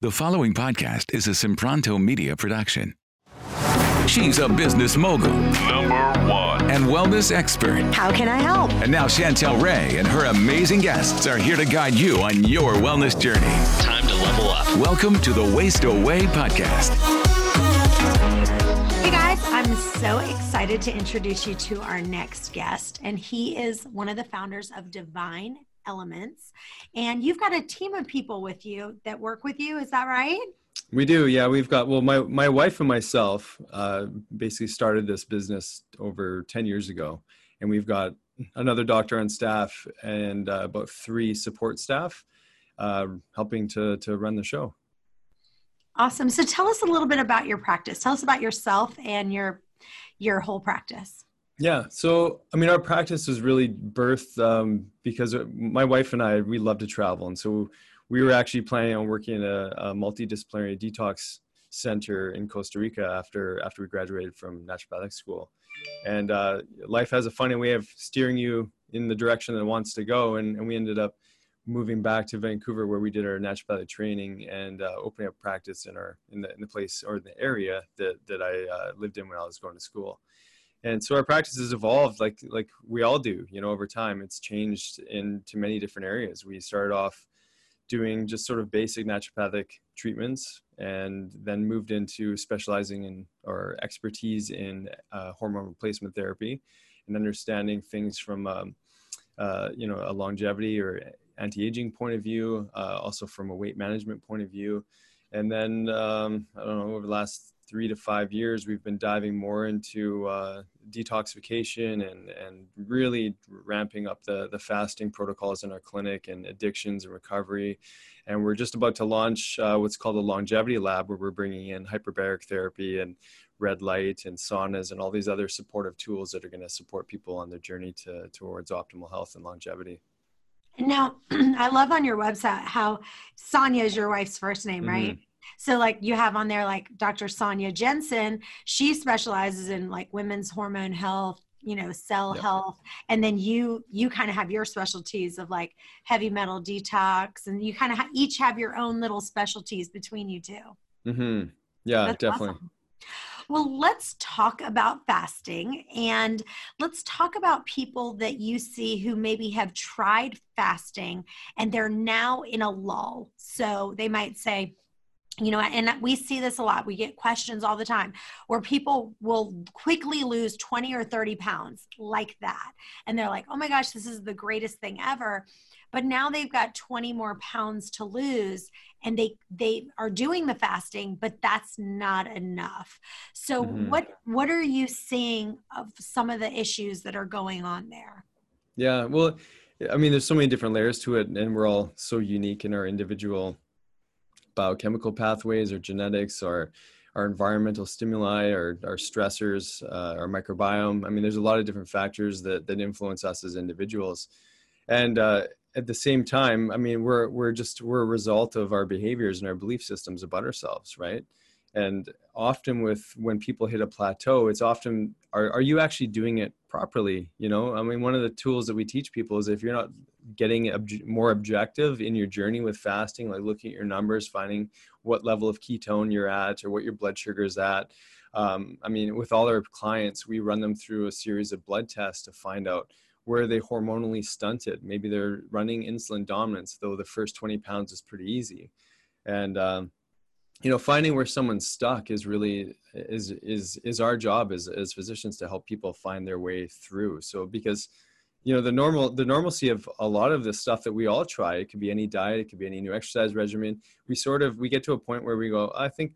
The following podcast is a Simpranto media production. She's a business mogul Number one. and wellness expert. How can I help? And now Chantel Ray and her amazing guests are here to guide you on your wellness journey. Time to level up. Welcome to the Waist Away podcast. Hey guys, I'm so excited to introduce you to our next guest. And he is one of the founders of Divine Elements. And you've got a team of people with you that work with you. Is that right? We do, yeah. We've got well, my my wife and myself uh, basically started this business over ten years ago, and we've got another doctor on staff and uh, about three support staff uh, helping to to run the show. Awesome. So tell us a little bit about your practice. Tell us about yourself and your your whole practice. Yeah, so I mean, our practice was really birthed um, because my wife and I we love to travel, and so we were actually planning on working in a, a multidisciplinary detox center in Costa Rica after after we graduated from naturopathic school. And uh, life has a funny way of steering you in the direction that it wants to go, and, and we ended up moving back to Vancouver where we did our naturopathic training and uh, opening up practice in our in the in the place or the area that that I uh, lived in when I was going to school. And so our practice has evolved like like we all do, you know, over time. It's changed into many different areas. We started off doing just sort of basic naturopathic treatments and then moved into specializing in or expertise in uh, hormone replacement therapy and understanding things from um, uh, you know a longevity or anti-aging point of view uh, also from a weight management point of view and then um, i don't know over the last three to five years, we've been diving more into uh, detoxification and, and really ramping up the, the fasting protocols in our clinic and addictions and recovery. And we're just about to launch uh, what's called a longevity lab, where we're bringing in hyperbaric therapy and red light and saunas and all these other supportive tools that are going to support people on their journey to, towards optimal health and longevity. Now, I love on your website how Sonia is your wife's first name, right? Mm-hmm. So like you have on there like Dr. Sonia Jensen, she specializes in like women's hormone health, you know, cell Yep. health. And then you you kind of have your specialties of like heavy metal detox and you kind of ha- each have your own little specialties between you two. hmm Yeah, That's definitely. awesome. Well, let's talk about fasting and let's talk about people that you see who maybe have tried fasting and they're now in a lull. So they might say, you know, and we see this a lot. We get questions all the time where people will quickly lose 20 or 30 pounds like that. And they're like, oh my gosh, this is the greatest thing ever. But now they've got 20 more pounds to lose and they they are doing the fasting but that's not enough so Mhm. what what are you seeing of some of the issues that are going on there Yeah, well, I mean, there's so many different layers to it, and we're all so unique in our individual biochemical pathways, or genetics, or our environmental stimuli, or our stressors, uh, our microbiome. I mean, there's a lot of different factors that that influence us as individuals, and uh, at the same time, I mean, we're we're just we're a result of our behaviors and our belief systems about ourselves, right? And often with when people hit a plateau, it's often are are you actually doing it properly? You know, I mean, one of the tools that we teach people is if you're not getting more objective in your journey with fasting, like looking at your numbers, finding what level of ketone you're at or what your blood sugar is at. Um, I mean, with all our clients, we run them through a series of blood tests to find out where they hormonally stunted. Maybe they're running insulin dominance, though the first 20 pounds is pretty easy. And um, you know, finding where someone's stuck is really is is is our job as as physicians to help people find their way through. So because you know the normal the normalcy of a lot of the stuff that we all try it could be any diet it could be any new exercise regimen we sort of we get to a point where we go i think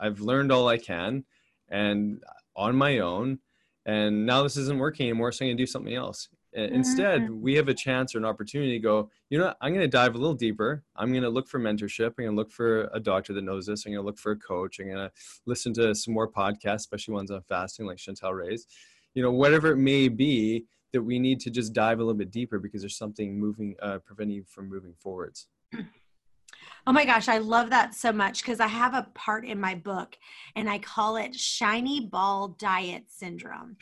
i've learned all i can and on my own and now this isn't working anymore so i'm going to do something else. I- mm-hmm. instead we have a chance or an opportunity to go you know i'm going to dive a little deeper. I'm going to look for mentorship. I'm going to look for a doctor that knows this. I'm going to look for a coach. I'm going to listen to some more podcasts especially ones on fasting like chantel ray's. You know whatever it may be that we need to just dive a little bit deeper because there's something moving uh, preventing you from moving forwards Oh my gosh, I love that so much because I have a part in my book and I call it shiny ball diet syndrome.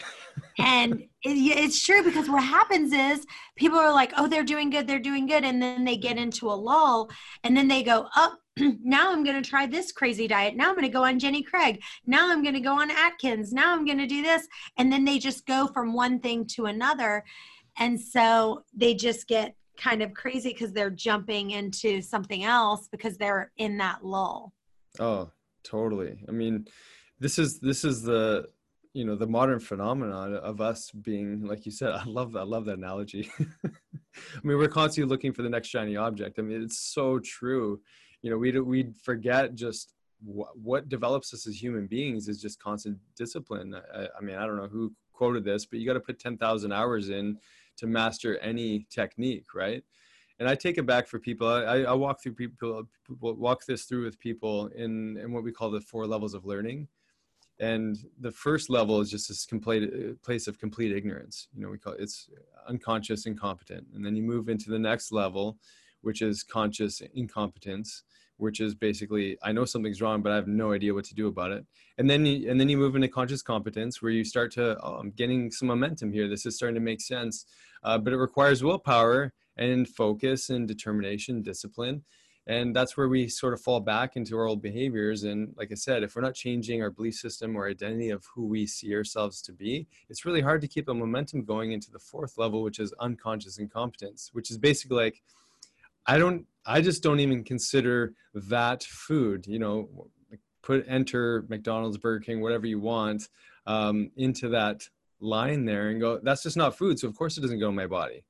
and it, it's true because what happens is people are like, oh, they're doing good, they're doing good. And then they get into a lull and then they go, oh, now I'm going to try this crazy diet. Now I'm going to go on Jenny Craig. Now I'm going to go on Atkins. Now I'm going to do this. And then they just go from one thing to another. And so they just get kind of crazy because they're jumping into something else because they're in that lull. Oh, totally. I mean, this is this is the you know the modern phenomenon of us being like you said i love i love that analogy i mean we're constantly looking for the next shiny object i mean it's so true you know we we forget just wh- what develops us as human beings is just constant discipline I, I mean i don't know who quoted this but you got to put 10,000 hours in to master any technique right and I take it back for people. I, I walk through people, walk this through with people in, in what we call the four levels of learning. And the first level is just this complete place of complete ignorance. You know, we call it, it's unconscious incompetent. And then you move into the next level, which is conscious incompetence which is basically I know something's wrong, but I have no idea what to do about it. And then you, and then you move into conscious competence, where you start to I'm getting some momentum here. This is starting to make sense, uh, but it requires willpower and focus and determination, discipline. And that's where we sort of fall back into our old behaviors. And like I said, if we're not changing our belief system or identity of who we see ourselves to be, it's really hard to keep a momentum going into the fourth level, which is unconscious incompetence, which is basically like I don't I just don't even consider that food, you know, put enter McDonald's, Burger King, whatever you want, um, into that line there and go, that's just not food. So of course it doesn't go in my body.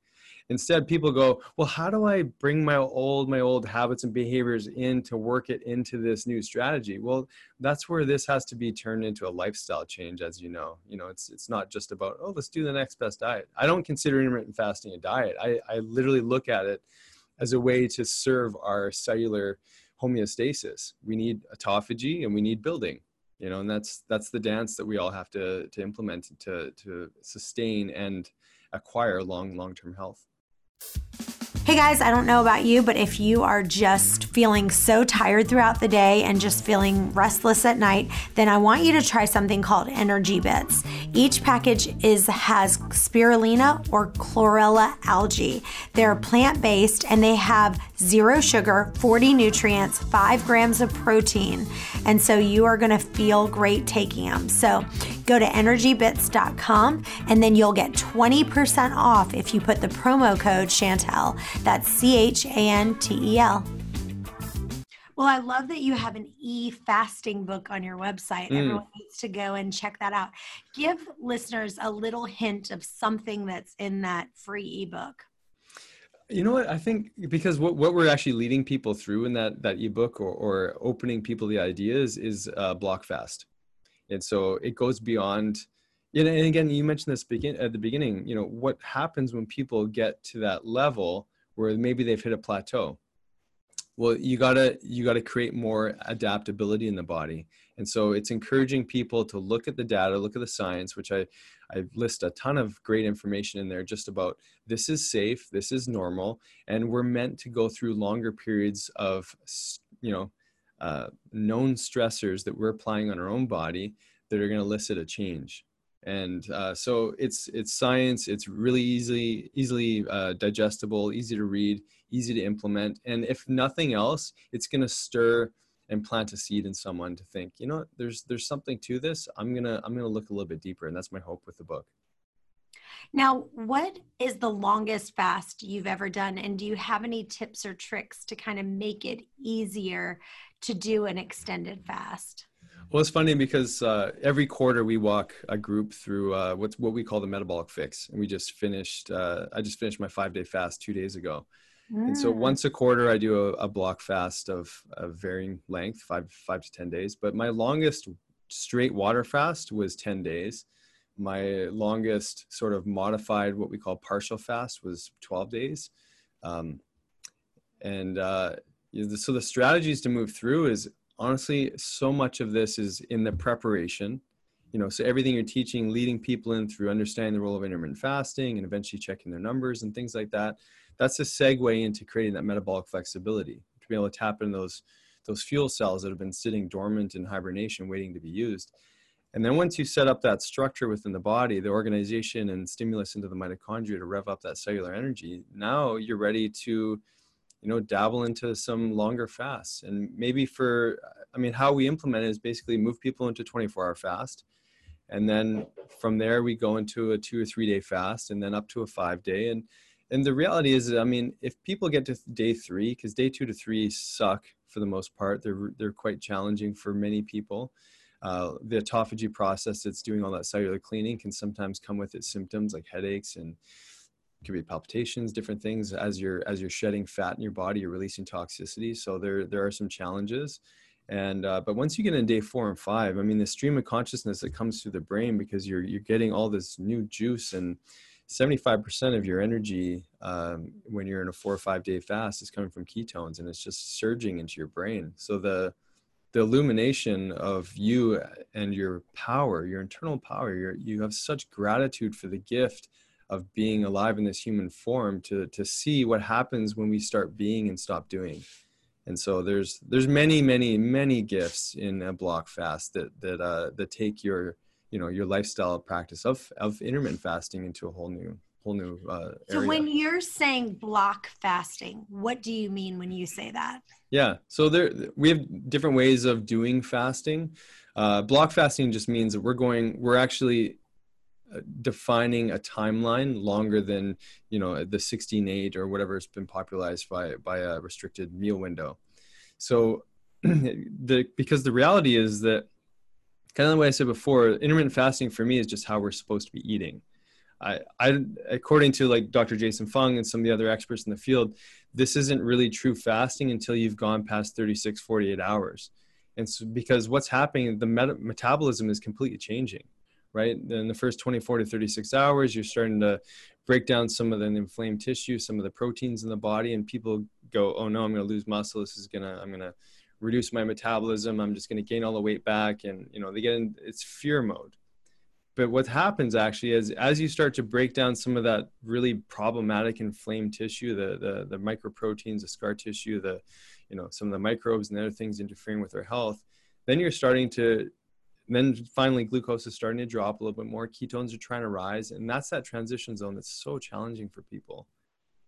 Instead, people go, well, how do I bring my old my old habits and behaviors in to work it into this new strategy? Well, that's where this has to be turned into a lifestyle change, as you know. You know, it's it's not just about oh, let's do the next best diet. I don't consider intermittent fasting a diet. I I literally look at it as a way to serve our cellular homeostasis. We need autophagy and we need building, you know, and that's that's the dance that we all have to to implement to to sustain and acquire long long term health. Hey guys, I don't know about you, but if you are just feeling so tired throughout the day and just feeling restless at night, then I want you to try something called Energy Bits. Each package is has spirulina or chlorella algae. They're plant-based and they have zero sugar, 40 nutrients, 5 grams of protein. And so you are going to feel great taking them. So go to energybits.com and then you'll get 20% off if you put the promo code Chantel. That's C H A N T E L. Well, I love that you have an e fasting book on your website. Mm. Everyone needs to go and check that out. Give listeners a little hint of something that's in that free ebook. You know what? I think because what, what we're actually leading people through in that that ebook or, or opening people the ideas is uh, block fast, and so it goes beyond. You know, and again, you mentioned this begin at the beginning. You know, what happens when people get to that level where maybe they've hit a plateau? well you gotta you gotta create more adaptability in the body and so it's encouraging people to look at the data look at the science which i i list a ton of great information in there just about this is safe this is normal and we're meant to go through longer periods of you know uh, known stressors that we're applying on our own body that are going to elicit a change and uh, so it's it's science it's really easily easily uh, digestible easy to read easy to implement. And if nothing else it's going to stir and plant a seed in someone to think you know there's there's something to this. I'm gonna i'm gonna look a little bit deeper. And that's my hope with the book. Now what is the longest fast you've ever done? And do you have any tips or tricks to kind of make it easier to do an extended fast well, it's funny because uh, every quarter we walk a group through uh, what's what we call the metabolic fix, and we just finished. Uh, I just finished my five day fast two days ago, mm. and so mm. once a quarter I do a, a block fast of, of varying length, five five to ten days. But my longest straight water fast was ten days. My longest sort of modified, what we call partial fast, was twelve days. Um, and uh, so the strategies to move through is honestly, so much of this is in the preparation. You know, so everything you're teaching, leading people in through understanding the role of intermittent fasting and eventually checking their numbers and things like that. That's a segue into creating that metabolic flexibility to be able to tap into those those fuel cells that have been sitting dormant in hibernation waiting to be used. And then once you set up that structure within the body, the organization and stimulus into the mitochondria to rev up that cellular energy, now you're ready to you know dabble into some longer fasts. And maybe for i mean how we implement is basically move people into 24 hour fast. And then from there we go into a two or three day fast and then up to a five day. And and the reality is i mean if people get to day three because day two to three suck for the most part. They're they're quite challenging for many people. Uh, the autophagy process that's doing all that cellular cleaning can sometimes come with its symptoms like headaches and could be palpitations different things. As you're as you're shedding fat in your body you're releasing toxicity. So there there are some challenges. And uh, but once you get in day four and five i mean the stream of consciousness that comes through the brain because you're you're getting all this new juice and 75% of your energy um, when you're in a four or five day fast is coming from ketones and it's just surging into your brain. So the the illumination of you and your power your internal power you you have such gratitude for the gift of being alive in this human form to to see what happens when we start being and stop doing. And so there's there's many many many gifts in a block fast that that uh that take your you know your lifestyle practice of of intermittent fasting into a whole new whole new uh so area. when you're saying block fasting what do you mean when you say that? Yeah. So there we have different ways of doing fasting. Uh block fasting just means that we're going we're actually defining a timeline longer than you know the 16-8 or whatever has been popularized by by a restricted meal window. So the because the reality is that kind of the way i said before intermittent fasting for me is just how we're supposed to be eating. I, I according to like dr jason fung and some of the other experts in the field this isn't really true fasting until you've gone past 36 48 hours. And so because what's happening the met- metabolism is completely changing right? In the first 24 to 36 hours, you're starting to break down some of the inflamed tissue, some of the proteins in the body, and people go, "Oh no, I'm going to lose muscle. This is gonna, I'm going to reduce my metabolism. I'm just going to gain all the weight back." And you know, they get in it's fear mode. But what happens actually is as you start to break down some of that really problematic inflamed tissue, the the, the microproteins, the scar tissue, the you know some of the microbes and other things interfering with our health, then you're starting to and then finally, glucose is starting to drop a little bit more. Ketones are trying to rise. And that's that transition zone that's so challenging for people.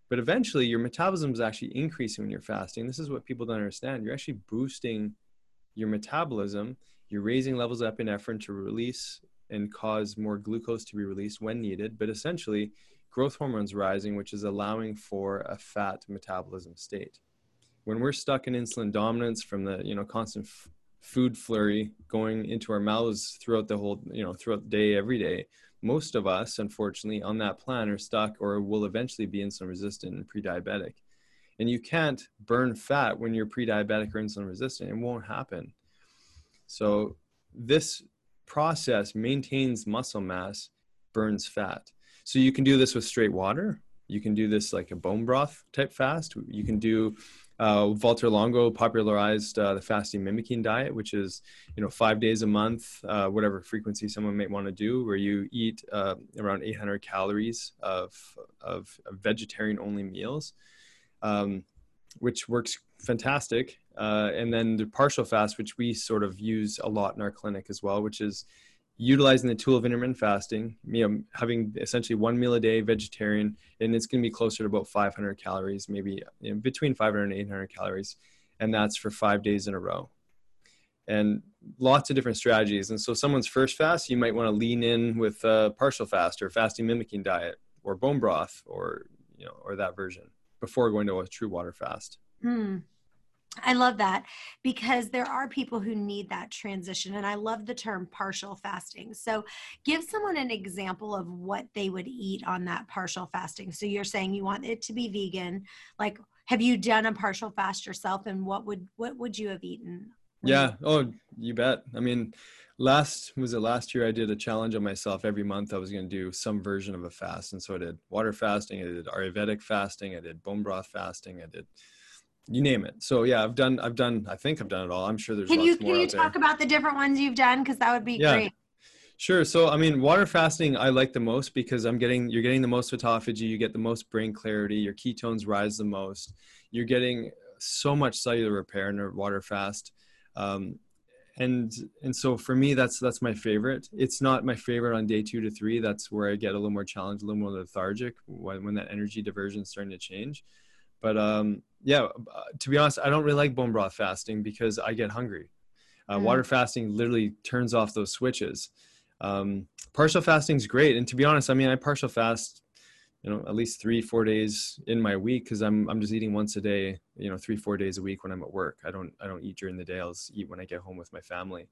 But eventually, your metabolism is actually increasing when you're fasting. This is what people don't understand. You're actually boosting your metabolism. You're raising levels of epinephrine to release and cause more glucose to be released when needed. But essentially, growth hormones rising, which is allowing for a fat metabolism state. When we're stuck in insulin dominance from the you know constant food flurry going into our mouths throughout the whole you know throughout the day every day. Most of us unfortunately on that plan are stuck or will eventually be insulin resistant and pre-diabetic. And you can't burn fat when you're pre-diabetic or insulin resistant. It won't happen. So this process maintains muscle mass burns fat. So you can do this with straight water. You can do this like a bone broth type fast. You can do uh, Valter Longo popularized uh, the fasting mimicking diet, which is you know five days a month, uh, whatever frequency someone might want to do, where you eat uh, around 800 calories of of, of vegetarian only meals, um, which works fantastic. Uh, and then the partial fast, which we sort of use a lot in our clinic as well, which is utilizing the tool of intermittent fasting, you know, having essentially one meal a day vegetarian, and it's going to be closer to about 500 calories, maybe you know, between 500 and 800 calories, and that's for five days in a row. And lots of different strategies. And so, someone's first fast, you might want to lean in with a partial fast or fasting mimicking diet or bone broth or you know or that version before going to a true water fast. Hmm. I love that because there are people who need that transition. And I love the term partial fasting. So, give someone an example of what they would eat on that partial fasting. So, you're saying you want it to be vegan. Like, have you done a partial fast yourself? And what would what would you have eaten? Yeah. Oh, you bet. I mean, last was it last year? I did a challenge on myself. Every month, I was going to do some version of a fast, and so I did water fasting. I did Ayurvedic fasting. I did bone broth fasting. I did you name it. So yeah, I've done, I've done, I think I've done it all. I'm sure there's. Can you can you talk there. about the different ones you've done? Because that would be yeah. great. Sure. So I mean, water fasting I like the most because I'm getting you're getting the most autophagy, you get the most brain clarity, your ketones rise the most, you're getting so much cellular repair in a water fast. Um, and and so for me that's that's my favorite it's not my favorite on day two to three that's where i get a little more challenged a little more lethargic when, when that energy diversion is starting to change but um, yeah, uh, to be honest, I don't really like bone broth fasting because I get hungry. Uh, Mm. Water fasting literally turns off those switches. Um, partial fasting is great, and to be honest, I mean, I partial fast, you know, at least three, four days in my week because I'm I'm just eating once a day, you know, three, four days a week when I'm at work. I don't I don't eat during the day. I'll just eat when I get home with my family.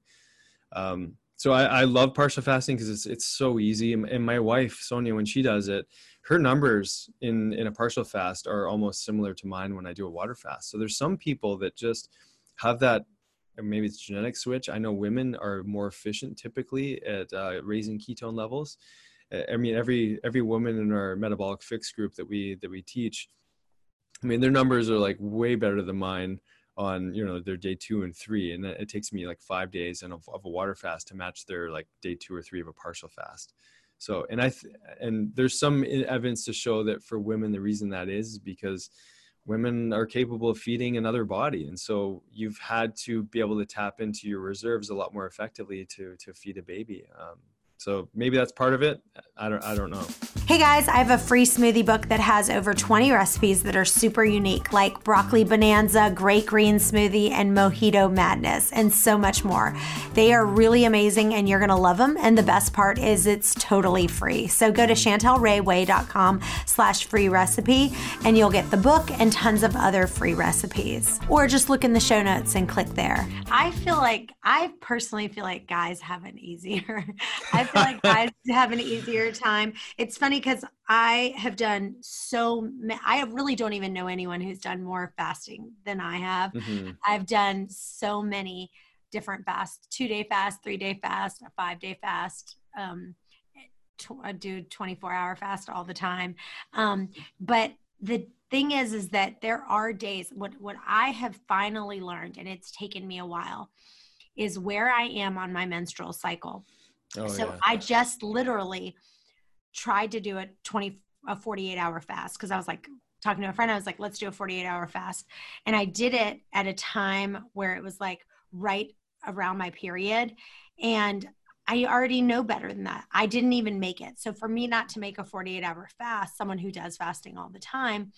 Um, so I, I love partial fasting because it's it's so easy. And my wife Sonia, when she does it, her numbers in in a partial fast are almost similar to mine when I do a water fast. So there's some people that just have that maybe it's genetic switch. I know women are more efficient typically at uh, raising ketone levels. I mean, every every woman in our metabolic fix group that we that we teach, I mean, their numbers are like way better than mine on you know their day two and three, and it takes me like five days and of, of a water fast to match their like day two or three of a partial fast. So, and I th- and there's some evidence to show that for women, the reason that is, because women are capable of feeding another body and so you've had to be able to tap into your reserves a lot more effectively to to feed a baby um, so maybe that's part of it i don't i don't know Hey guys, I have a free smoothie book that has over 20 recipes that are super unique, like broccoli bonanza, great green smoothie, and mojito madness, and so much more. They are really amazing and you're gonna love them. And the best part is it's totally free. So go to chantelrayway.com slash free recipe and you'll get the book and tons of other free recipes. Or just look in the show notes and click there. I feel like, I personally feel like guys have an easier, I feel like guys have an easier time. It's funny because I have done so. ma- I really don't even know anyone who's done more fasting than I have. Mhm. I've done so many different fasts: two day fast, three day fast, a five day fast. Um, tw- I do twenty four hour fast all the time. Um, but the thing is, is that there are days. What what I have finally learned, and it's taken me a while, is where I am on my menstrual cycle oh so yeah I just literally tried to do a 20 a 48 hour fast because I was like talking to a friend I was like let's do a 48 hour fast and I did it at a time where it was like right around my period and I already know better than that. I didn't even make it. So for me not to make a 48 hour fast, someone who does fasting all the time,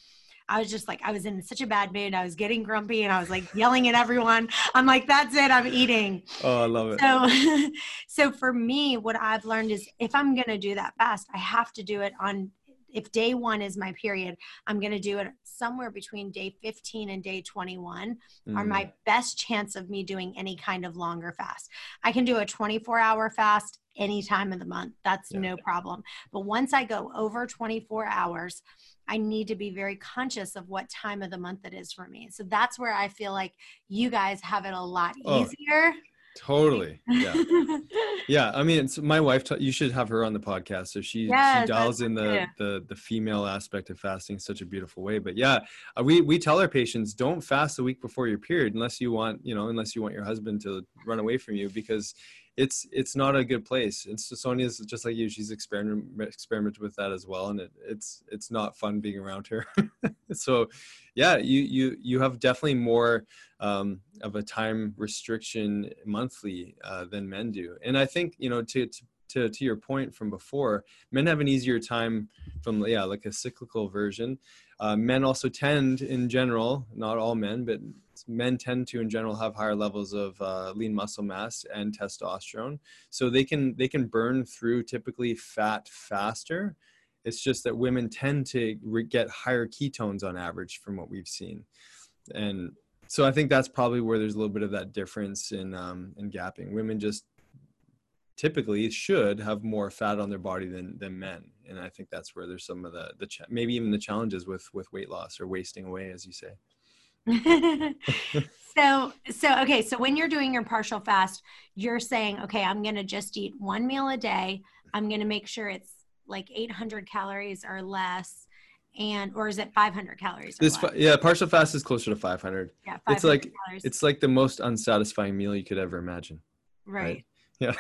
I was just like, I was in such a bad mood. I was getting grumpy and I was like yelling at everyone. I'm like, that's it, I'm eating. oh i love it So, so for me, what I've learned is if I'm going to do that fast, I have to do it on, if day one is my period, I'm going to do it somewhere between day 15 and day 21 are Mhm. my best chance of me doing any kind of longer fast. I can do a 24 hour fast any time of the month. That's Yeah. no problem. But once I go over 24 hours, I need to be very conscious of what time of the month it is for me. So that's where I feel like you guys have it a lot Oh, easier. totally yeah yeah i mean it's my wife ta- you should have her on the podcast so she Yes, she dials in the, the the female aspect of fasting in such a beautiful way but yeah uh, we we tell our patients don't fast the week before your period unless you want you know unless you want your husband to run away from you because it's it's not a good place. And so sonia's just like you she's experiment experimented with that as well. And it, it's it's not fun being around her. So yeah you you you have definitely more um, of a time restriction monthly uh, than men do. And i think you know to, to to to your point from before men have an easier time from yeah like a cyclical version. Uh, men also tend in general not all men but men tend to in general have higher levels of uh, lean muscle mass and testosterone. So they can they can burn through typically fat faster. It's just that women tend to re- get higher ketones on average from what we've seen. And so i think that's probably where there's a little bit of that difference in um, in gapping. Women just typically should have more fat on their body than than men. And i think that's where there's some of the the cha- maybe even the challenges with with weight loss or wasting away as you say so so okay so when you're doing your partial fast you're saying okay i'm going to just eat one meal a day i'm going to make sure it's like 800 calories or less and or is it 500 calories or this less? yeah partial fast is closer to 500 yeah, it's like- calories. it's like the most unsatisfying meal you could ever imagine right yeah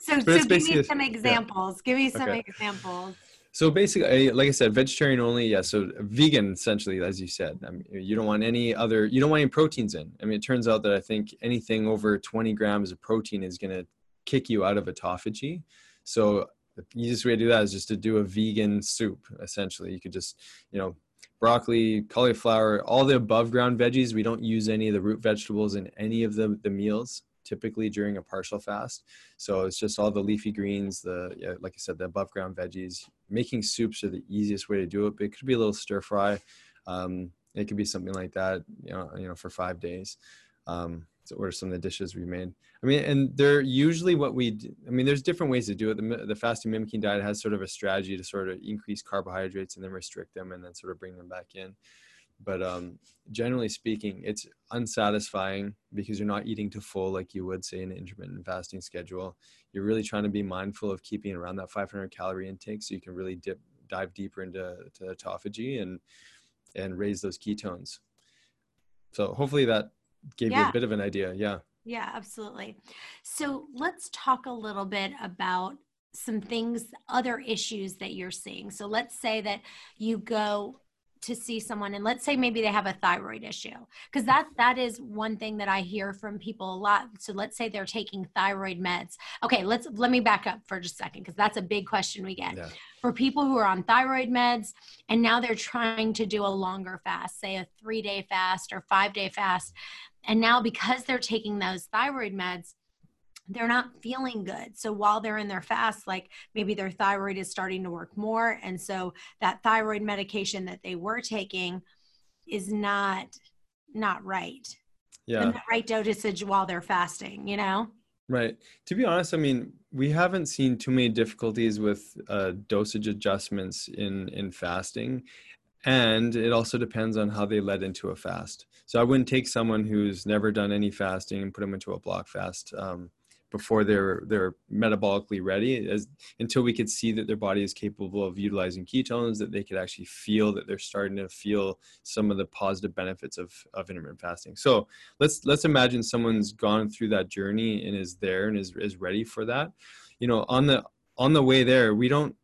so, so give me some yeah. examples give me some Okay. examples So basically, like I said, vegetarian only. Yeah. So vegan, essentially, as you said. I mean, you don't want any other. You don't want any proteins in. I mean, it turns out that I think anything over 20 grams of protein is going to kick you out of autophagy. So the easiest way to do that is just to do a vegan soup. Essentially, you could just, you know, broccoli, cauliflower, all the above ground veggies. We don't use any of the root vegetables in any of the, the meals typically during a partial fast. So it's just all the leafy greens, the yeah, like I said, the above ground veggies. Making soups are the easiest way to do it, but it could be a little stir fry. Um, it could be something like that, you know, you know, for five days. Um, so what are some of the dishes we made? I mean, and they're usually what we. I mean, there's different ways to do it. The, the fasting mimicking diet has sort of a strategy to sort of increase carbohydrates and then restrict them, and then sort of bring them back in but um, generally speaking it's unsatisfying because you're not eating to full like you would say in an intermittent fasting schedule. You're really trying to be mindful of keeping around that 500 calorie intake so you can really dip dive deeper into to autophagy and and raise those ketones. So hopefully that gave yeah. you a bit of an idea. Yeah. Yeah absolutely. So let's talk a little bit about some things other issues that you're seeing. So let's say that you go to see someone and let's say maybe they have a thyroid issue because that that is one thing that i hear from people a lot. So let's say they're taking thyroid meds. Okay let's let me back up for just a second because that's a big question we get. Yeah. for people who are on thyroid meds and now they're trying to do a longer fast say a three day fast or five day fast and now because they're taking those thyroid meds they're not feeling good. So while they're in their fast, like maybe their thyroid is starting to work more. And so that thyroid medication that they were taking is not not right. Yeah. The right dosage while they're fasting, you know? Right. To be honest, I mean, we haven't seen too many difficulties with uh, dosage adjustments in in fasting, and it also depends on how they led into a fast. So I wouldn't take someone who's never done any fasting and put them into a block fast. Um, before they're they're metabolically ready as until we could see that their body is capable of utilizing ketones that they could actually feel that they're starting to feel some of the positive benefits of of intermittent fasting. So let's let's imagine someone's gone through that journey and is there and is, is ready for that. You know on the on the way there we don't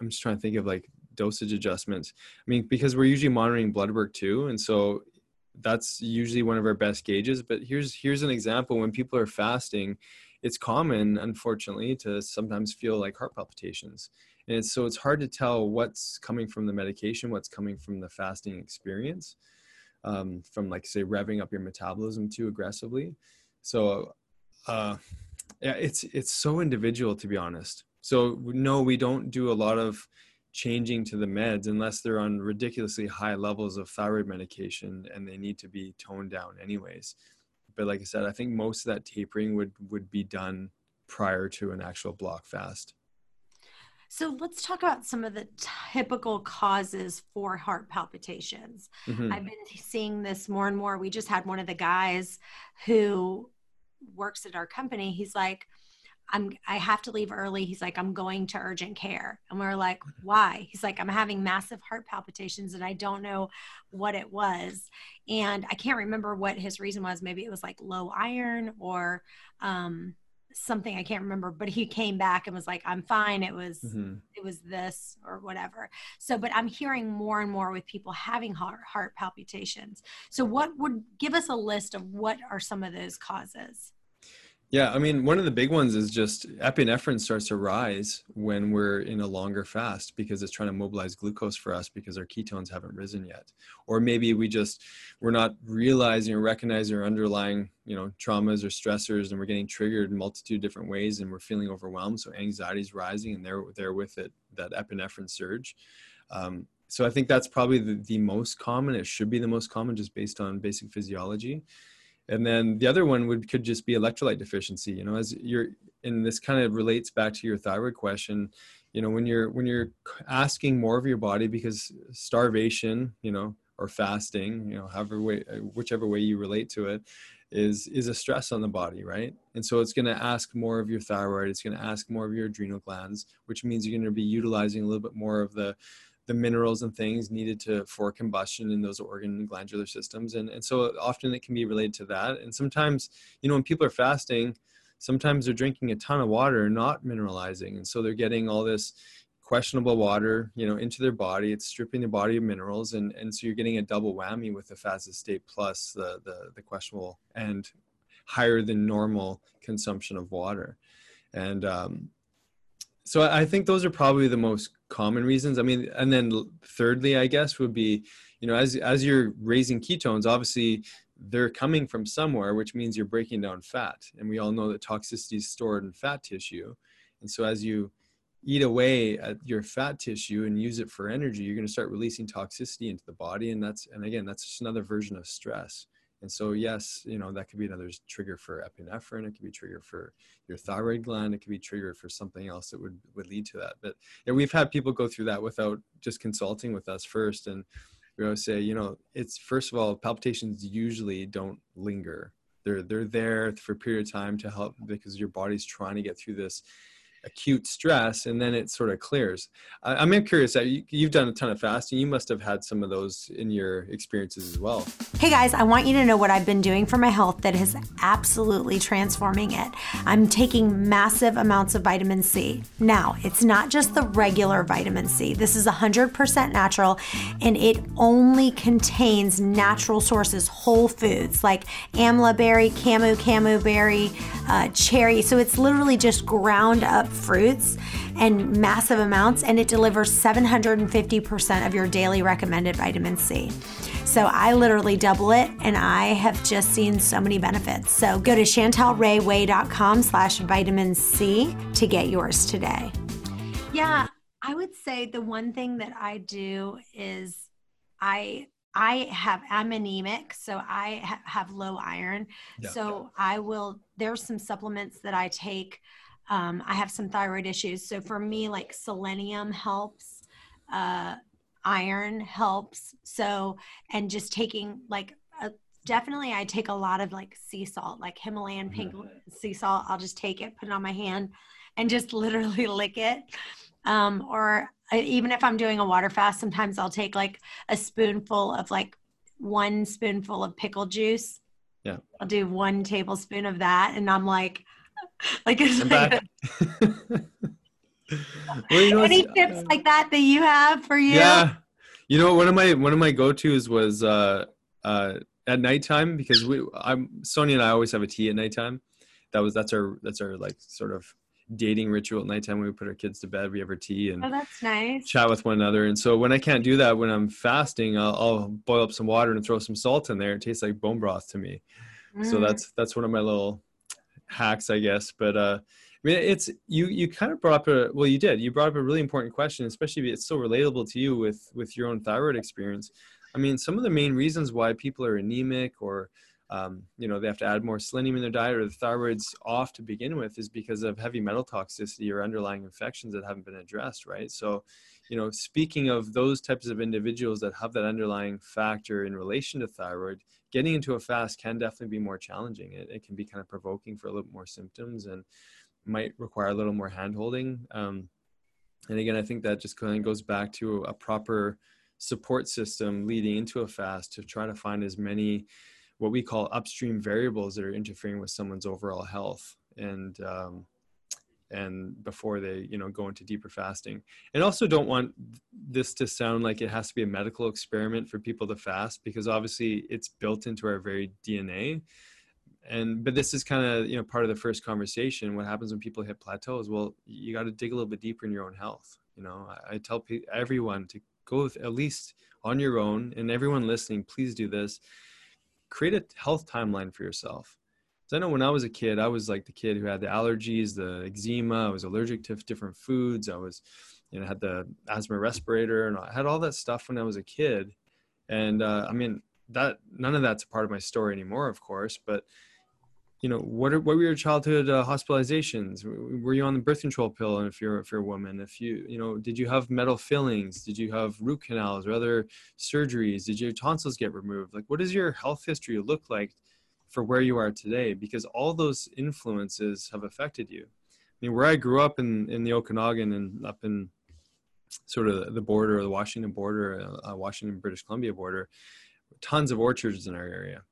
i'm just trying to think of like dosage adjustments. I mean because we're usually monitoring blood work too and so that's usually one of our best gauges but here's here's an example. When people are fasting it's common, unfortunately, to sometimes feel like heart palpitations. And it's, so it's hard to tell what's coming from the medication, what's coming from the fasting experience, um, from like say revving up your metabolism too aggressively. So uh, yeah, it's it's so individual to be honest. So no, we don't do a lot of changing to the meds unless they're on ridiculously high levels of thyroid medication and they need to be toned down anyways but like I said, I think most of that tapering would would be done prior to an actual block fast. So let's talk about some of the typical causes for heart palpitations. Mm-hmm. I've been seeing this more and more. We just had one of the guys who works at our company. He's like, I'm I have to leave early. He's like, I'm going to urgent care. And we are like, why? He's like, I'm having massive heart palpitations and I don't know what it was. And I can't remember what his reason was. Maybe it was like low iron or um, something I can't remember, but he came back and was like, I'm fine. It was mm-hmm. it was this or whatever. So, but I'm hearing more and more with people having heart heart palpitations. So what would give us a list of what are some of those causes? Yeah, I mean, one of the big ones is just epinephrine starts to rise when we're in a longer fast because it's trying to mobilize glucose for us because our ketones haven't risen yet. Or maybe we just we're not realizing or recognizing our underlying, you know, traumas or stressors and we're getting triggered in multitude different ways and we're feeling overwhelmed. So anxiety is rising and there there with it that epinephrine surge. Um, so I think that's probably the, the most common. It should be the most common just based on basic physiology and then the other one would could just be electrolyte deficiency you know as you're and this kind of relates back to your thyroid question you know when you're when you're asking more of your body because starvation you know or fasting you know however way whichever way you relate to it is is a stress on the body right? And so it's going to ask more of your thyroid it's going to ask more of your adrenal glands which means you're going to be utilizing a little bit more of the the minerals and things needed to for combustion in those organ and glandular systems and, and so often it can be related to that and sometimes you know when people are fasting sometimes they're drinking a ton of water not mineralizing and so they're getting all this questionable water you know into their body it's stripping the body of minerals and and so you're getting a double whammy with the fasted state plus the the, the questionable and higher than normal consumption of water. And um, so I think those are probably the most common reasons. I mean, and then thirdly, I guess would be, you know as as you're raising ketones obviously they're coming from somewhere which means you're breaking down fat. And we all know that toxicity is stored in fat tissue. And so as you eat away at your fat tissue and use it for energy you're going to start releasing toxicity into the body. And that's and again that's just another version of stress and so yes you know that could be another trigger for epinephrine it could be trigger for your thyroid gland it could be triggered for something else that would would lead to that. But we've had people go through that without just consulting with us first and we always say you know it's first of all palpitations usually don't linger. They're they're there for a period of time to help because your body's trying to get through this acute stress and then it sort of clears. I, am curious uh, you, you've done a ton of fasting. You must have had some of those in your experiences as well. Hey guys i want you to know what i've been doing for my health that is absolutely transforming it. I'm taking massive amounts of vitamin c. Now it's not just the regular vitamin c. This is 100% natural and it only contains natural sources whole foods like amla berry camu camu berry uh, cherry. So it's literally just ground up fruits and massive amounts, and it delivers 750% of your daily recommended vitamin C. So I literally double it, and I have just seen so many benefits. So go to chantelrayway.com slash vitamin C to get yours today. Yeah, I would say the one thing that I do is I I have I'm anemic, so I ha- have low iron. Yeah. So I will. There's some supplements that I take um, I have some thyroid issues. So for me, like selenium helps, uh, iron helps. So, and just taking like, a, definitely I take a lot of like sea salt, like Himalayan pink mm-hmm. sea salt. I'll just take it, put it on my hand and just literally lick it. Um, or I, even if I'm doing a water fast, sometimes I'll take like a spoonful of like one spoonful of pickle juice. Yeah. I'll do one tablespoon of that. And I'm like, like, it's like well, you know, any tips uh, like that that you have for you? Yeah, you know, one of my one of my go tos was uh, uh, at nighttime because we, I'm Sonia and I always have a tea at nighttime. That was that's our that's our like sort of dating ritual at nighttime. When we put our kids to bed we have our tea and oh, that's nice. chat with one another. And so when i can't do that when i'm fasting I'll, I'll, boil up some water and throw some salt in there. It tastes like bone broth to me. Mm. so that's that's one of my little hacks, I guess. But uh, I mean, it's you. You kind of brought up a well, you did. You brought up a really important question, especially if it's so relatable to you with with your own thyroid experience. I mean, some of the main reasons why people are anemic or um, you know they have to add more selenium in their diet or the thyroid's off to begin with is because of heavy metal toxicity or underlying infections that haven't been addressed right so you know speaking of those types of individuals that have that underlying factor in relation to thyroid getting into a fast can definitely be more challenging. It, it can be kind of provoking for a little more symptoms and might require a little more hand holding. Um, and again, I think that just kind of goes back to a proper support system leading into a fast to try to find as many what we call upstream variables that are interfering with someone's overall health. And um, and before they you know go into deeper fasting. And also don't want this to sound like it has to be a medical experiment for people to fast because obviously it's built into our very dna and but this is kind of you know part of the first conversation. What happens when people hit plateaus? Well you got to dig a little bit deeper in your own health. You know i, I tell pe- everyone to go with, at least on your own and everyone listening please do this. Create a health timeline for yourself I know when I was a kid, I was like the kid who had the allergies, the eczema. I was allergic to different foods. I was, you know, had the asthma respirator, and I had all that stuff when I was a kid. And uh, I mean, that none of that's a part of my story anymore, of course. But you know, what are, what were your childhood uh, hospitalizations? Were you on the birth control pill? And if you're if you're a woman, if you you know, did you have metal fillings? Did you have root canals or other surgeries? Did your tonsils get removed? Like, what does your health history look like? For where you are today because all those influences have affected you. I mean, where I grew up in, in the Okanagan and up in sort of the border, the Washington border, uh, Washington, British Columbia border, tons of orchards in our area.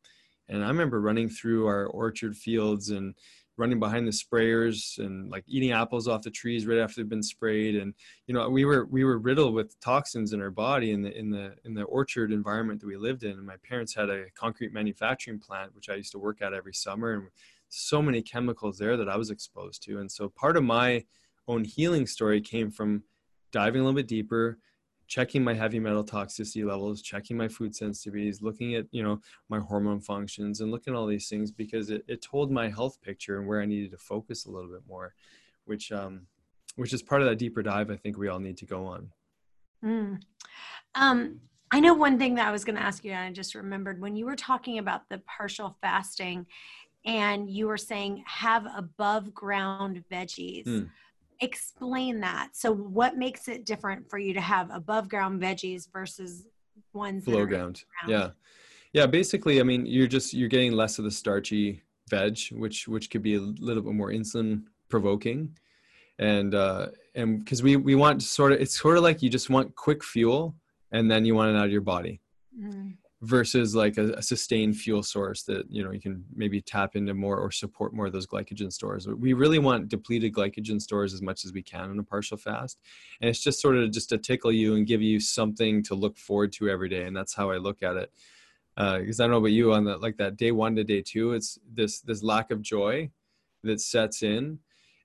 And I remember running through our orchard fields and running behind the sprayers and like eating apples off the trees right after they've been sprayed. And you know we were we were riddled with toxins in our body in the in the in the orchard environment that we lived in. And my parents had a concrete manufacturing plant which i used to work at every summer and so many chemicals there that i was exposed to. And so part of my own healing story came from diving a little bit deeper checking my heavy metal toxicity levels checking my food sensitivities looking at you know my hormone functions and looking at all these things because it, it told my health picture and where i needed to focus a little bit more which um which is part of that deeper dive i think we all need to go on mm. um I know one thing that I was going to ask you, and I just remembered when you were talking about the partial fasting and you were saying have above ground veggies. Mm. Explain that. So, what makes it different for you to have above ground veggies versus ones below ground? ground? Yeah, yeah. Basically, I mean, you're just you're getting less of the starchy veg, which which could be a little bit more insulin provoking, and uh, and because we we want sort of it's sort of like you just want quick fuel and then you want it out of your body mm. Versus like a, a, sustained fuel source that you know you can maybe tap into more or support more of those glycogen stores. We really want depleted glycogen stores as much as we can in a partial fast. And it's just sort of just to tickle you and give you something to look forward to every day. And that's how i look at it. Because uh, i don't know about you on that like that day one to day two it's this this lack of joy that sets in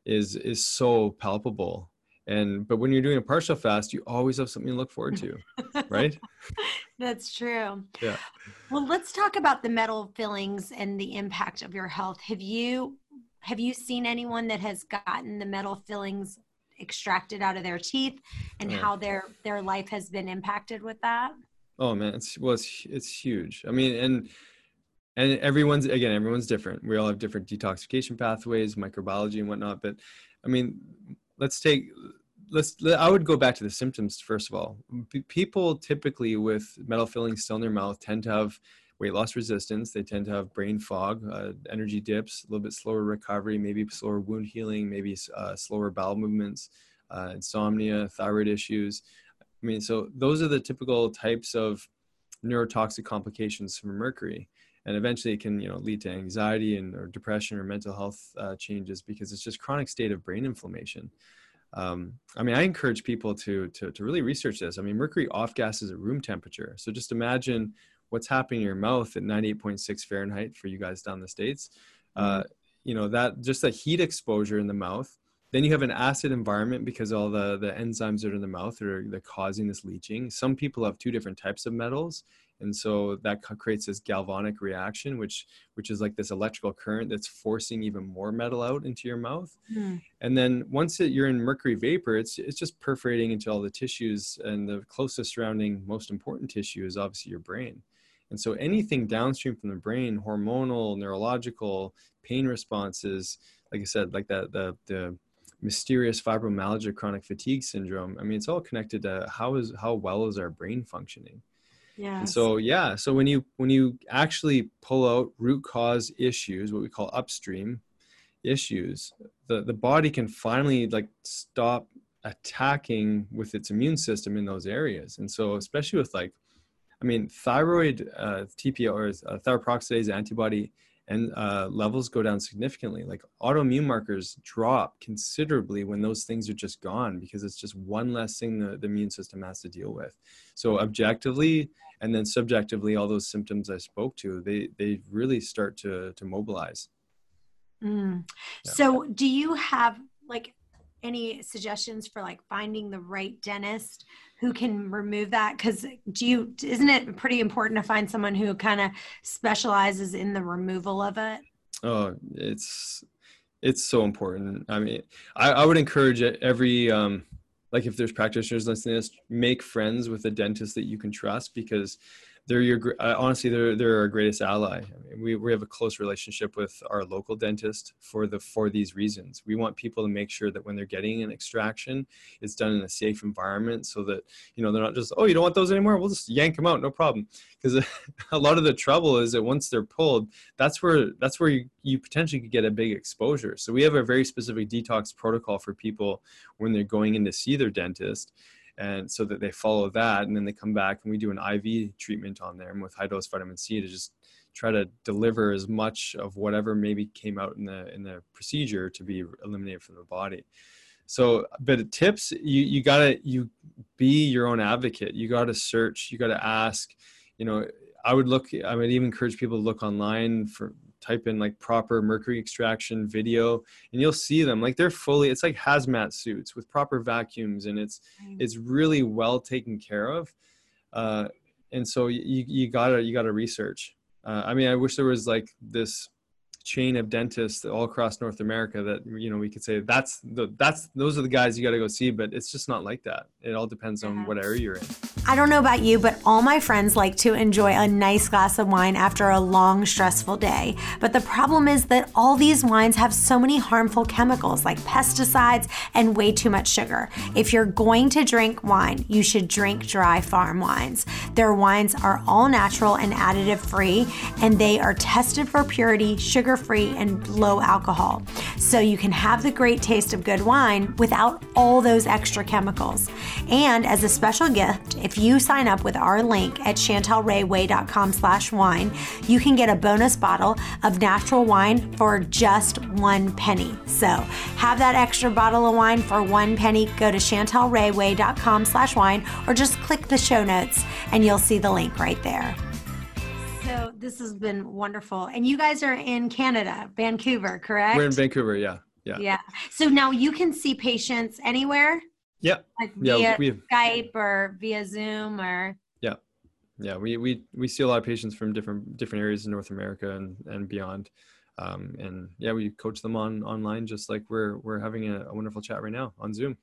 is is so palpable and but when you're doing a partial fast you always have something to look forward to right? That's true. Yeah. Well let's talk about the metal fillings and the impact of your health. Have you have you seen anyone that has gotten the metal fillings extracted out of their teeth and how their their life has been impacted with that? Oh man it's well it's it's huge. I mean and and everyone's again everyone's different. We all have different detoxification pathways microbiology and whatnot but i mean let's take let's i would go back to the symptoms first of all. People typically with metal fillings still in their mouth tend to have weight loss resistance. They tend to have brain fog uh, energy dips a little bit slower recovery maybe slower wound healing maybe uh, slower bowel movements uh, insomnia thyroid issues. I mean so those are the typical types of neurotoxic complications from mercury. And eventually it can you know lead to anxiety and or depression or mental health uh, changes because it's just chronic state of brain inflammation um, i mean i encourage people to, to to really research this. I mean mercury off gases at room temperature. So just imagine what's happening in your mouth at 98.6 fahrenheit for you guys down the states. Uh, mm-hmm. you know that just that heat exposure in the mouth then you have an acid environment because all the the enzymes that are in the mouth are they're causing this leaching. Some people have two different types of metals and so that creates this galvanic reaction which which is like this electrical current that's forcing even more metal out into your mouth. Mm. and then once it, you're in mercury vapor it's it's just perforating into all the tissues and the closest surrounding most important tissue is obviously your brain. And so anything downstream from the brain hormonal neurological pain responses like i said like that the the mysterious fibromyalgia chronic fatigue syndrome i mean it's all connected to how is how well is our brain functioning yeah. And so yeah, so when you when you actually pull out root cause issues, what we call upstream issues, the the body can finally like stop attacking with its immune system in those areas. And so especially with like I mean thyroid uh, TPO or uh, thyroperoxidase antibody and uh, levels go down significantly. Like autoimmune markers drop considerably when those things are just gone because it's just one less thing the, the immune system has to deal with. So objectively and then subjectively, all those symptoms I spoke to, they they really start to to mobilize. Mm. Yeah. So, do you have like any suggestions for like finding the right dentist who can remove that? Because do you isn't it pretty important to find someone who kind of specializes in the removal of it? Oh it's it's so important. I mean i, I would encourage every um like if there's practitioners listening to this make friends with a dentist that you can trust because they're your uh, honestly they're they're our greatest ally. I mean, we we have a close relationship with our local dentist for the for these reasons. We want people to make sure that when they're getting an extraction, it's done in a safe environment so that you know they're not just oh you don't want those anymore we'll just yank them out no problem because a lot of the trouble is that once they're pulled that's where that's where you, you potentially could get a big exposure. So we have a very specific detox protocol for people when they're going in to see their dentist and so that they follow that and then they come back and we do an iv treatment on them with high dose vitamin c to just try to deliver as much of whatever maybe came out in the in the procedure to be eliminated from the body. So but tips you you gotta you be your own advocate. You gotta search. You gotta ask. You know i would look i would even encourage people to look online for type in like proper mercury extraction video and you'll see them. Like they're fully it's like hazmat suits with proper vacuums and it's it's really well taken care of. Uh, and so you you gotta you gotta research. Uh, i mean i wish there was like this chain of dentists all across North America that you know we could say that's the that's those are the guys you got to go see, but it's just not like that. It all depends on what area you're in. I don't know about you, but all my friends like to enjoy a nice glass of wine after a long, stressful day. But the problem is that all these wines have so many harmful chemicals like pesticides and way too much sugar. If you're going to drink wine, you should drink dry farm wines. Their wines are all natural and additive free, and they are tested for purity, sugar sugar free, and low alcohol. So you can have the great taste of good wine without all those extra chemicals. And as a special gift, if you sign up with our link at chantelrayway.com slash wine, you can get a bonus bottle of natural wine for just one penny. So have that extra bottle of wine for one penny. Go to chantelrayway.com slash wine or just click the show notes and you'll see the link right there. So this has been wonderful. And you guys are in Canada, Vancouver, correct? We're in Vancouver, yeah. Yeah. Yeah. So now you can see patients anywhere? Yeah. Like yeah, via Skype or via Zoom or Yeah. Yeah. We we we see a lot of patients from different different areas in North America and, and beyond. Um, and yeah, we coach them on online just like we're we're having a, a wonderful chat right now on Zoom.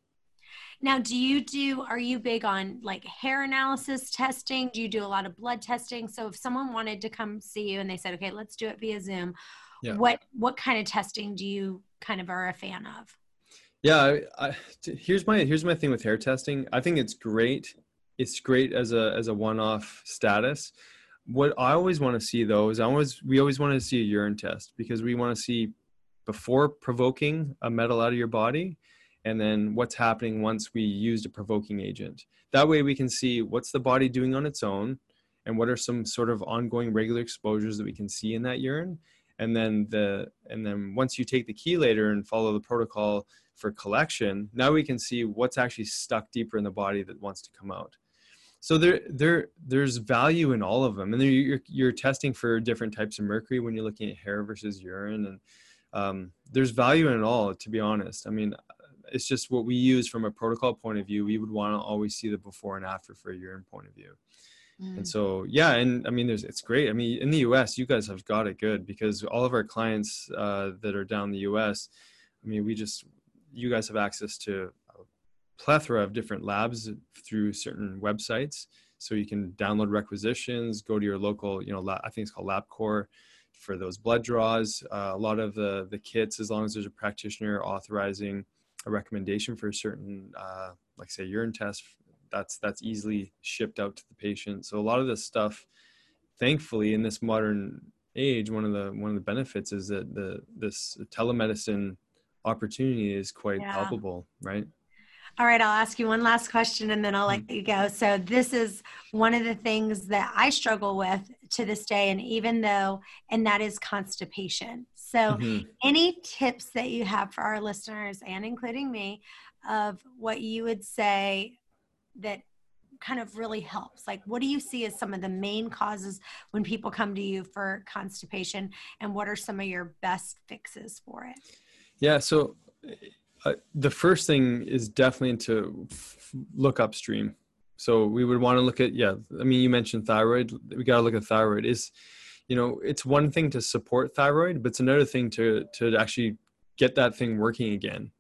Now, do you do, are you big on like hair analysis testing? Do you do a lot of blood testing? So if someone wanted to come see you and they said, okay, let's do it via Zoom, yeah. what, what kind of testing do you kind of are a fan of? Yeah, I, I, here's my, here's my thing with hair testing. I think it's great. It's great as a, as a one-off status. What I always want to see though, is I always, we always want to see a urine test because we want to see before provoking a metal out of your body and then what's happening once we used a provoking agent. That way we can see what's the body doing on its own and what are some sort of ongoing regular exposures that we can see in that urine. And then the and then once you take the chelator and follow the protocol for collection, now we can see what's actually stuck deeper in the body that wants to come out. So there, there, there's value in all of them, and you're, you're testing for different types of mercury when you're looking at hair versus urine, and um, there's value in it all. To be honest, I mean, it's just what we use from a protocol point of view. We would want to always see the before and after for a urine point of view. Mm. And so, yeah, and I mean, there's it's great. I mean, in the U.S., you guys have got it good because all of our clients uh, that are down the U.S., I mean, we just you guys have access to a plethora of different labs through certain websites. So you can download requisitions, go to your local, you know, lab, I think it's called LabCorp for those blood draws. Uh, a lot of the the kits, as long as there's a practitioner authorizing a recommendation for a certain, uh, like say urine test, that's that's easily shipped out to the patient. So a lot of this stuff, thankfully, in this modern age, one of the one of the benefits is that the this telemedicine opportunity is quite yeah. palpable, right? All right, I'll ask you one last question and then I'll let mm-hmm. you go. So, this is one of the things that I struggle with to this day, and even though, and that is constipation. So, mm-hmm. any tips that you have for our listeners and including me of what you would say that kind of really helps? Like, what do you see as some of the main causes when people come to you for constipation, and what are some of your best fixes for it? Yeah, so uh, the first thing is definitely to f- look upstream. So we would want to look at yeah. I mean, you mentioned thyroid. We got to look at thyroid. Is you know, it's one thing to support thyroid, but it's another thing to to actually get that thing working again.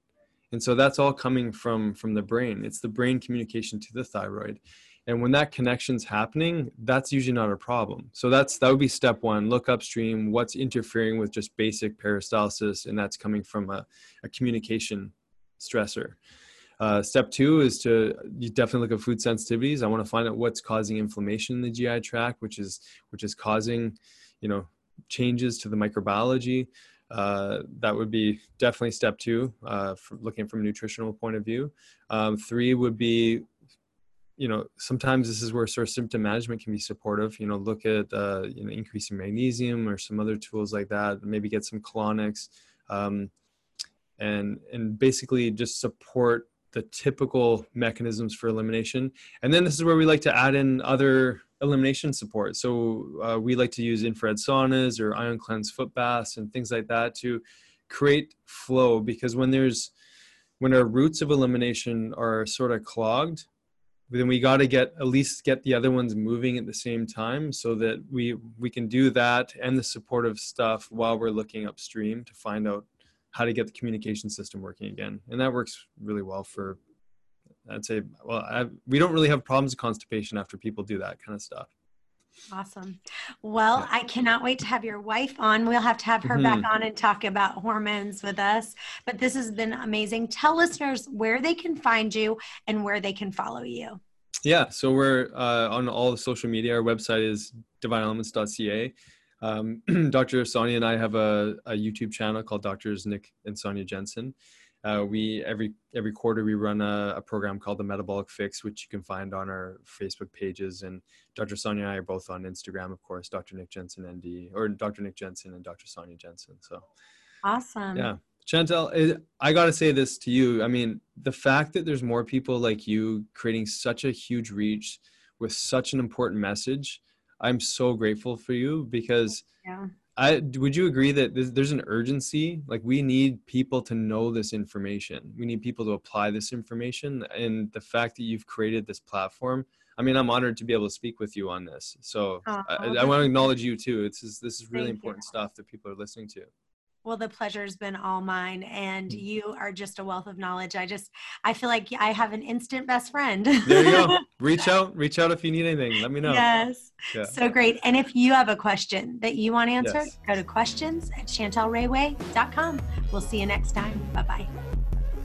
And so that's all coming from from the brain. It's the brain communication to the thyroid. And when that connection's happening, that's usually not a problem. So that's that would be step one. Look upstream. What's interfering with just basic peristalsis, and that's coming from a, a communication stressor. Uh, step two is to you definitely look at food sensitivities. I want to find out what's causing inflammation in the GI tract, which is which is causing, you know, changes to the microbiology. Uh, that would be definitely step two, uh, looking from a nutritional point of view. Um, three would be you know sometimes this is where sort of symptom management can be supportive you know look at uh, you know increasing magnesium or some other tools like that maybe get some colonics um, and and basically just support the typical mechanisms for elimination. And then this is where we like to add in other elimination support. So uh, we like to use infrared saunas or ion cleanse foot baths and things like that to create flow because when there's when our routes of elimination are sort of clogged then we got to get at least get the other ones moving at the same time so that we we can do that and the supportive stuff while we're looking upstream to find out how to get the communication system working again. And that works really well for i'd say well I, we don't really have problems with constipation after people do that kind of stuff Awesome. Well, yeah. I cannot wait to have your wife on. We'll have to have her mm-hmm. back on and talk about hormones with us. But this has been amazing. Tell listeners where they can find you and where they can follow you. Yeah, so we're uh, on all the social media. Our website is divineelements.ca. Um, Dr. Sonia and I have a, a YouTube channel called Doctors Nick and Sonia Jensen. Uh, we every every quarter we run a, a, program called the Metabolic Fix, which you can find on our Facebook pages. And Dr. Sonia and I are both on Instagram, of course, Dr. Nick Jensen ND or Dr. Nick Jensen and Dr. Sonia Jensen. So awesome. Yeah. Chantel, I got to say this to you. I mean, the fact that there's more people like you creating such a huge reach with such an important message, I'm so grateful for you because yeah. I would you agree that there's an urgency? Like we need people to know this information. We need people to apply this information, and the fact that you've created this platform. I mean, I'm honored to be able to speak with you on this. So oh, I, I want to acknowledge you too. It's this is really important you. stuff that people are listening to. Well, the pleasure's been all mine, and mm. you are just a wealth of knowledge. I just, I feel like I have an instant best friend. there you go. Reach out, reach out if you need anything. Let me know. Yes. Yeah. So great. And if you have a question that you want answered, yes. go to questions at chantelrayway.com. We'll see you next time. Bye bye.